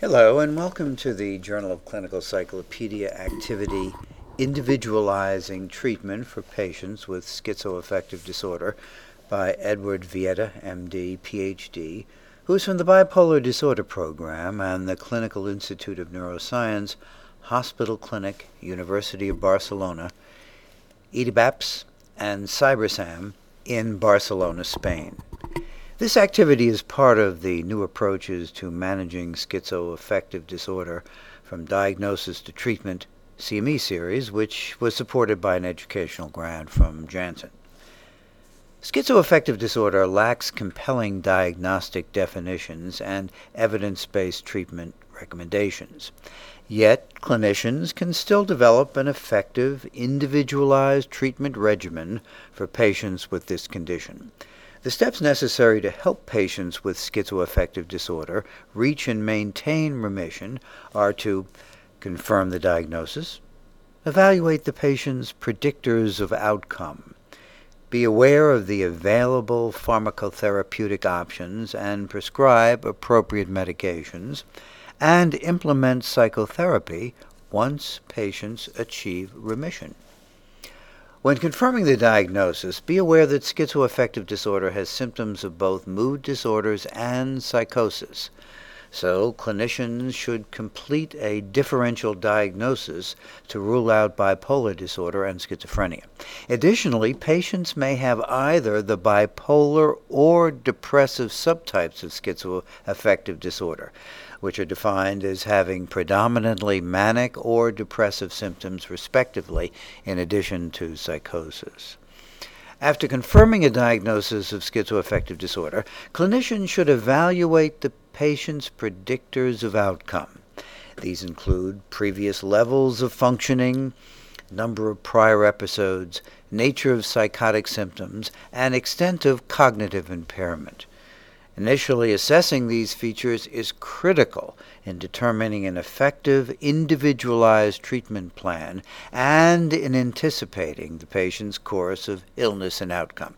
Hello, and welcome to the Journal of Clinical Psychlopedia activity Individualizing Treatment for Patients with Schizoaffective Disorder by Eduard Vieta, MD, PhD, who is from the Bipolar Disorder Program and the Clinical Institute of Neuroscience, Hospital Clinic, University of Barcelona, IDIBAPS, and CIBERSAM in Barcelona, Spain. This activity is part of the new approaches to managing schizoaffective disorder from diagnosis to treatment CME series, which was supported by an educational grant from Janssen. Schizoaffective disorder lacks compelling diagnostic definitions and evidence based treatment recommendations. Yet, clinicians can still develop an effective, individualized treatment regimen for patients with this condition. The steps necessary to help patients with schizoaffective disorder reach and maintain remission are to confirm the diagnosis, evaluate the patient's predictors of outcome, be aware of the available pharmacotherapeutic options and prescribe appropriate medications, and implement psychotherapy once patients achieve remission. When confirming the diagnosis, be aware that schizoaffective disorder has symptoms of both mood disorders and psychosis. So, clinicians should complete a differential diagnosis to rule out bipolar disorder and schizophrenia. Additionally, patients may have either the bipolar or depressive subtypes of schizoaffective disorder which are defined as having predominantly manic or depressive symptoms, respectively, in addition to psychosis. After confirming a diagnosis of schizoaffective disorder, clinicians should evaluate the patient's predictors of outcome. These include previous levels of functioning, number of prior episodes, nature of psychotic symptoms, and extent of cognitive impairment. Initially assessing these features is critical in determining an effective, individualized treatment plan and in anticipating the patient's course of illness and outcome.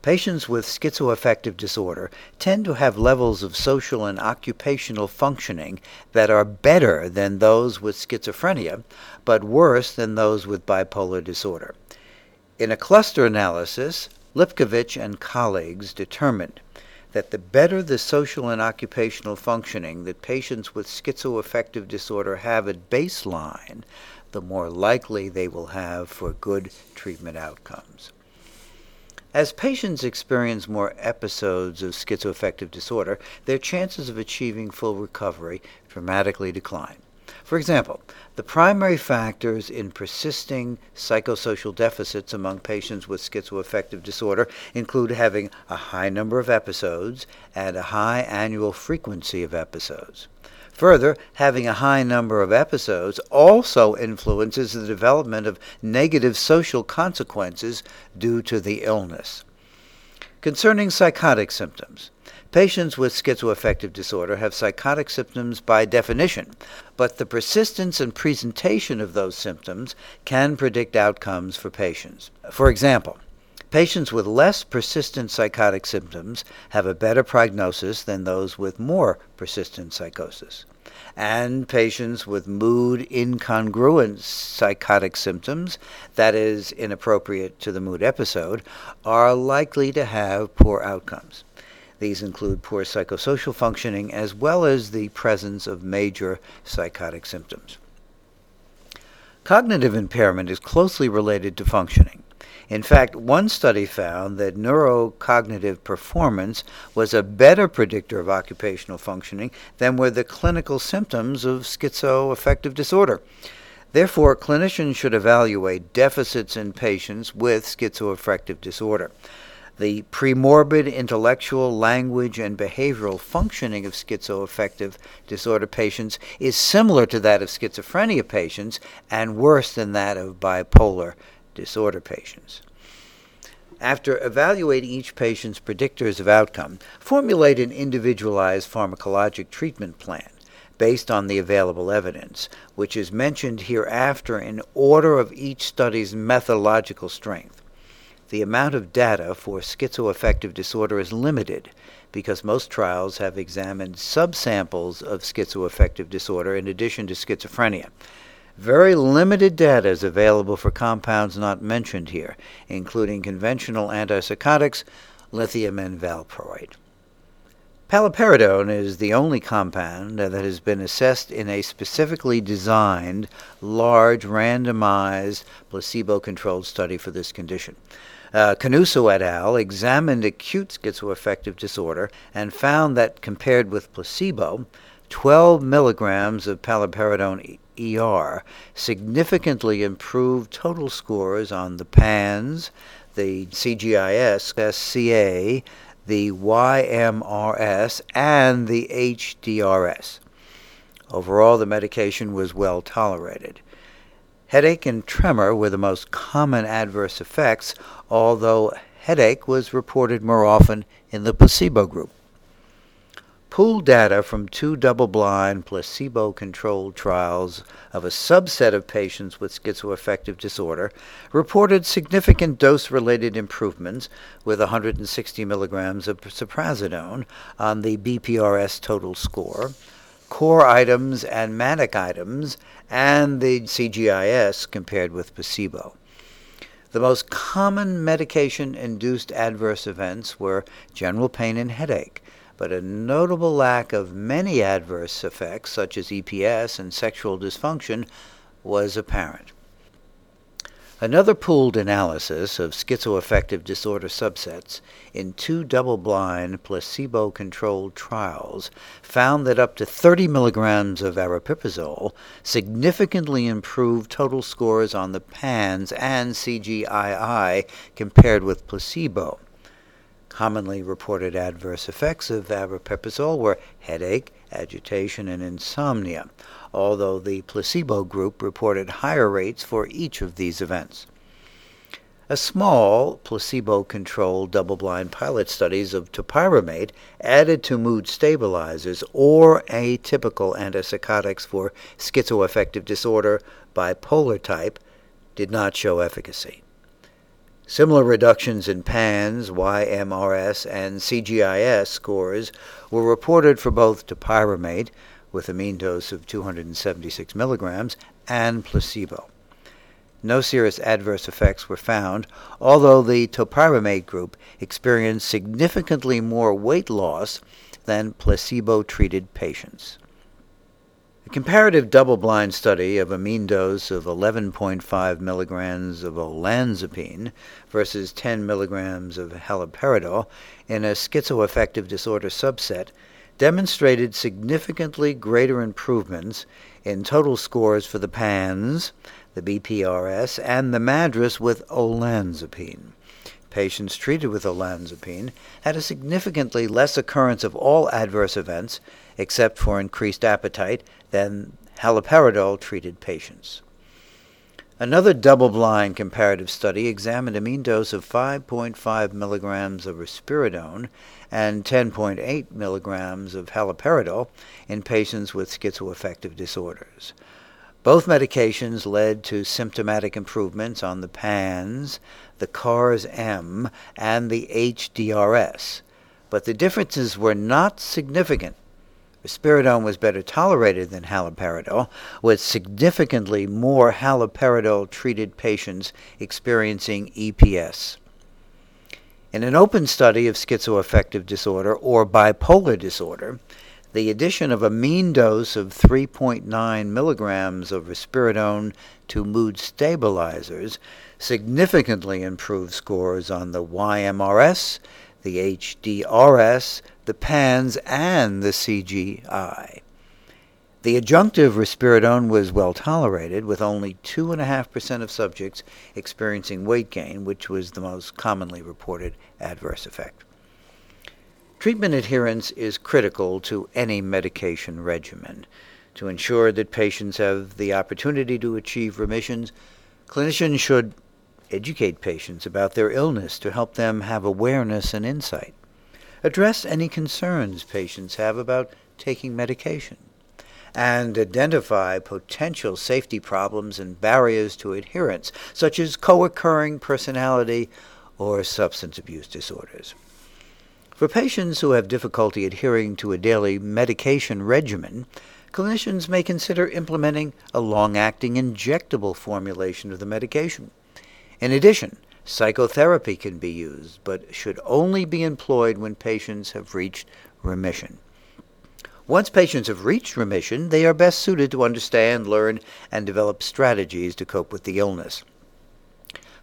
Patients with schizoaffective disorder tend to have levels of social and occupational functioning that are better than those with schizophrenia, but worse than those with bipolar disorder. In a cluster analysis, Lipkovich and colleagues determined that the better the social and occupational functioning that patients with schizoaffective disorder have at baseline, the more likely they will have for good treatment outcomes. As patients experience more episodes of schizoaffective disorder, their chances of achieving full recovery dramatically decline. For example, the primary factors in persisting psychosocial deficits among patients with schizoaffective disorder include having a high number of episodes and a high annual frequency of episodes. Further, having a high number of episodes also influences the development of negative social consequences due to the illness. Concerning psychotic symptoms, Patients with schizoaffective disorder have psychotic symptoms by definition, but the persistence and presentation of those symptoms can predict outcomes for patients. For example, patients with less persistent psychotic symptoms have a better prognosis than those with more persistent psychosis. And patients with mood incongruent psychotic symptoms, that is, inappropriate to the mood episode, are likely to have poor outcomes. These include poor psychosocial functioning as well as the presence of major psychotic symptoms. Cognitive impairment is closely related to functioning. In fact, one study found that neurocognitive performance was a better predictor of occupational functioning than were the clinical symptoms of schizoaffective disorder. Therefore, clinicians should evaluate deficits in patients with schizoaffective disorder. The premorbid intellectual, language, and behavioral functioning of schizoaffective disorder patients is similar to that of schizophrenia patients and worse than that of bipolar disorder patients. After evaluating each patient's predictors of outcome, formulate an individualized pharmacologic treatment plan based on the available evidence, which is mentioned hereafter in order of each study's methodological strength the amount of data for schizoaffective disorder is limited, because most trials have examined subsamples of schizoaffective disorder in addition to schizophrenia. Very limited data is available for compounds not mentioned here, including conventional antipsychotics, lithium, and valproate. Paliperidone is the only compound that has been assessed in a specifically designed, large, randomized, placebo controlled study for this condition. Uh, Canuso et al. examined acute schizoaffective disorder and found that compared with placebo, 12 milligrams of paliperidone ER significantly improved total scores on the PANSS, the CGIS, SCA, the YMRS, and the HDRS. Overall, the medication was well tolerated. Headache and tremor were the most common adverse effects, although headache was reported more often in the placebo group. Pooled data from two double blind, placebo controlled trials of a subset of patients with schizoaffective disorder reported significant dose related improvements with 160 milligrams of ziprasidone on the BPRS total score, core items and manic items, and the CGIS compared with placebo. The most common medication induced adverse events were general pain and headache but a notable lack of many adverse effects, such as EPS and sexual dysfunction, was apparent. Another pooled analysis of schizoaffective disorder subsets in two double blind, placebo controlled trials found that up to 30 milligrams of aripiprazole significantly improved total scores on the PANSS and CGII compared with placebo. Commonly reported adverse effects of aripiprazole were headache, agitation, and insomnia, although the placebo group reported higher rates for each of these events. A small, placebo controlled double blind pilot studies of topiramate added to mood stabilizers or atypical antipsychotics for schizoaffective disorder bipolar type did not show efficacy. Similar reductions in PANSS, YMRS, and CGIS scores were reported for both topiramate, with a mean dose of 276 milligrams, and placebo. No serious adverse effects were found, although the topiramate group experienced significantly more weight loss than placebo treated patients. Comparative double blind study of a mean dose of 11.5 milligrams of olanzapine versus 10 milligrams of haloperidol in a schizoaffective disorder subset demonstrated significantly greater improvements in total scores for the PANSS, the BPRS, and the MADRS with olanzapine. Patients treated with olanzapine had a significantly less occurrence of all adverse events, except for increased appetite, than haloperidol treated patients. Another double blind comparative study examined a mean dose of 5.5 milligrams of risperidone and 10.8 milligrams of haloperidol in patients with schizoaffective disorders. Both medications led to symptomatic improvements on the PANSS, the CARS M, and the HDRS, but the differences were not significant. Risperidone was better tolerated than haloperidol, with significantly more haloperidol treated patients experiencing EPS. In an open study of schizoaffective disorder or bipolar disorder, the addition of a mean dose of 3.9 milligrams of risperidone to mood stabilizers significantly improved scores on the YMRS, the HDRS, the PANSS, and the CGI. The adjunctive risperidone was well tolerated, with only 2.5% of subjects experiencing weight gain, which was the most commonly reported adverse effect. Treatment adherence is critical to any medication regimen. To ensure that patients have the opportunity to achieve remissions, clinicians should educate patients about their illness to help them have awareness and insight. Address any concerns patients have about taking medication. And identify potential safety problems and barriers to adherence, such as co occurring personality or substance abuse disorders. For patients who have difficulty adhering to a daily medication regimen, clinicians may consider implementing a long acting injectable formulation of the medication. In addition, psychotherapy can be used, but should only be employed when patients have reached remission. Once patients have reached remission, they are best suited to understand, learn, and develop strategies to cope with the illness.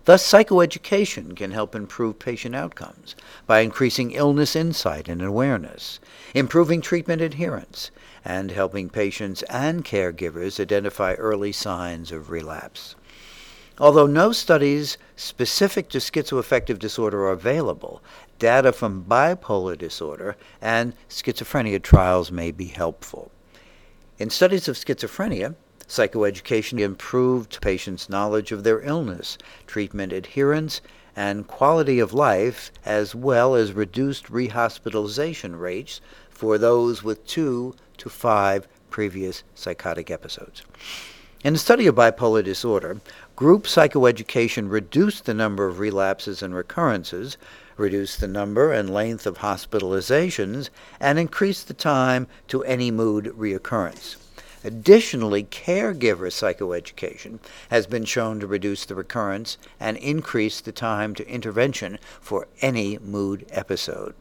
Thus, psychoeducation can help improve patient outcomes by increasing illness insight and awareness, improving treatment adherence, and helping patients and caregivers identify early signs of relapse. Although no studies specific to schizoaffective disorder are available, data from bipolar disorder and schizophrenia trials may be helpful. In studies of schizophrenia, psychoeducation improved patients' knowledge of their illness, treatment adherence, and quality of life, as well as reduced rehospitalization rates for those with two to five previous psychotic episodes. In the study of bipolar disorder, group psychoeducation reduced the number of relapses and recurrences, reduced the number and length of hospitalizations, and increased the time to any mood reoccurrence. Additionally, caregiver psychoeducation has been shown to reduce the recurrence and increase the time to intervention for any mood episode.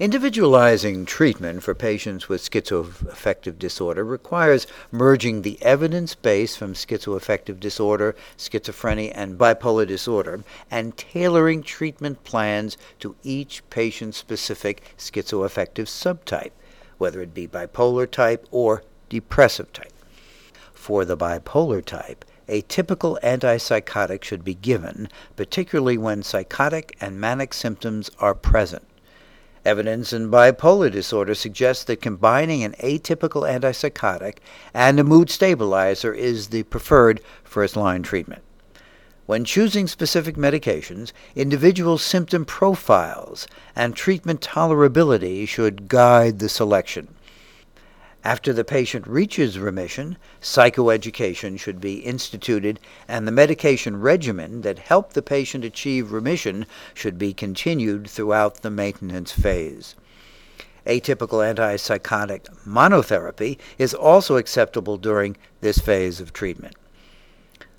Individualizing treatment for patients with schizoaffective disorder requires merging the evidence base from schizoaffective disorder, schizophrenia, and bipolar disorder and tailoring treatment plans to each patient specific schizoaffective subtype, whether it be bipolar type or depressive type. For the bipolar type, atypical antipsychotic should be given, particularly when psychotic and manic symptoms are present. Evidence in bipolar disorder suggests that combining an atypical antipsychotic and a mood stabilizer is the preferred first line treatment. When choosing specific medications, individual symptom profiles and treatment tolerability should guide the selection. After the patient reaches remission, psychoeducation should be instituted and the medication regimen that helped the patient achieve remission should be continued throughout the maintenance phase. Atypical antipsychotic monotherapy is also acceptable during this phase of treatment.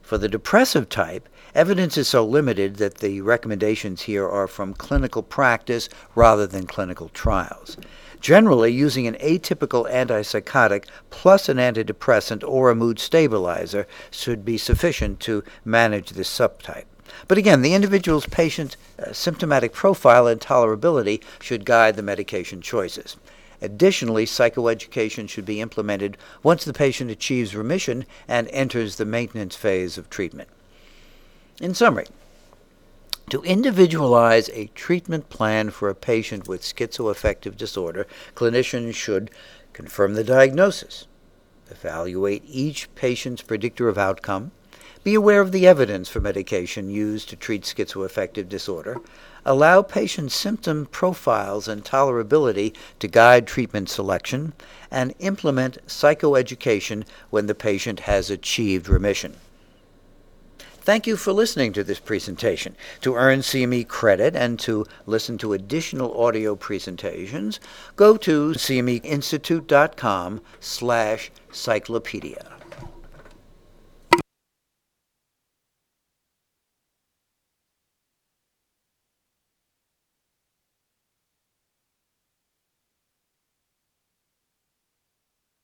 For the depressive type, evidence is so limited that the recommendations here are from clinical practice rather than clinical trials. Generally, using an atypical antipsychotic plus an antidepressant or a mood stabilizer should be sufficient to manage this subtype. But again, the individual's patient uh, symptomatic profile and tolerability should guide the medication choices. Additionally, psychoeducation should be implemented once the patient achieves remission and enters the maintenance phase of treatment. In summary, to individualize a treatment plan for a patient with schizoaffective disorder, clinicians should confirm the diagnosis, evaluate each patient's predictor of outcome, be aware of the evidence for medication used to treat schizoaffective disorder, allow patient symptom profiles and tolerability to guide treatment selection, and implement psychoeducation when the patient has achieved remission. Thank you for listening to this presentation. To earn CME credit and to listen to additional audio presentations, go to cmeinstitute.com slash psychlopedia.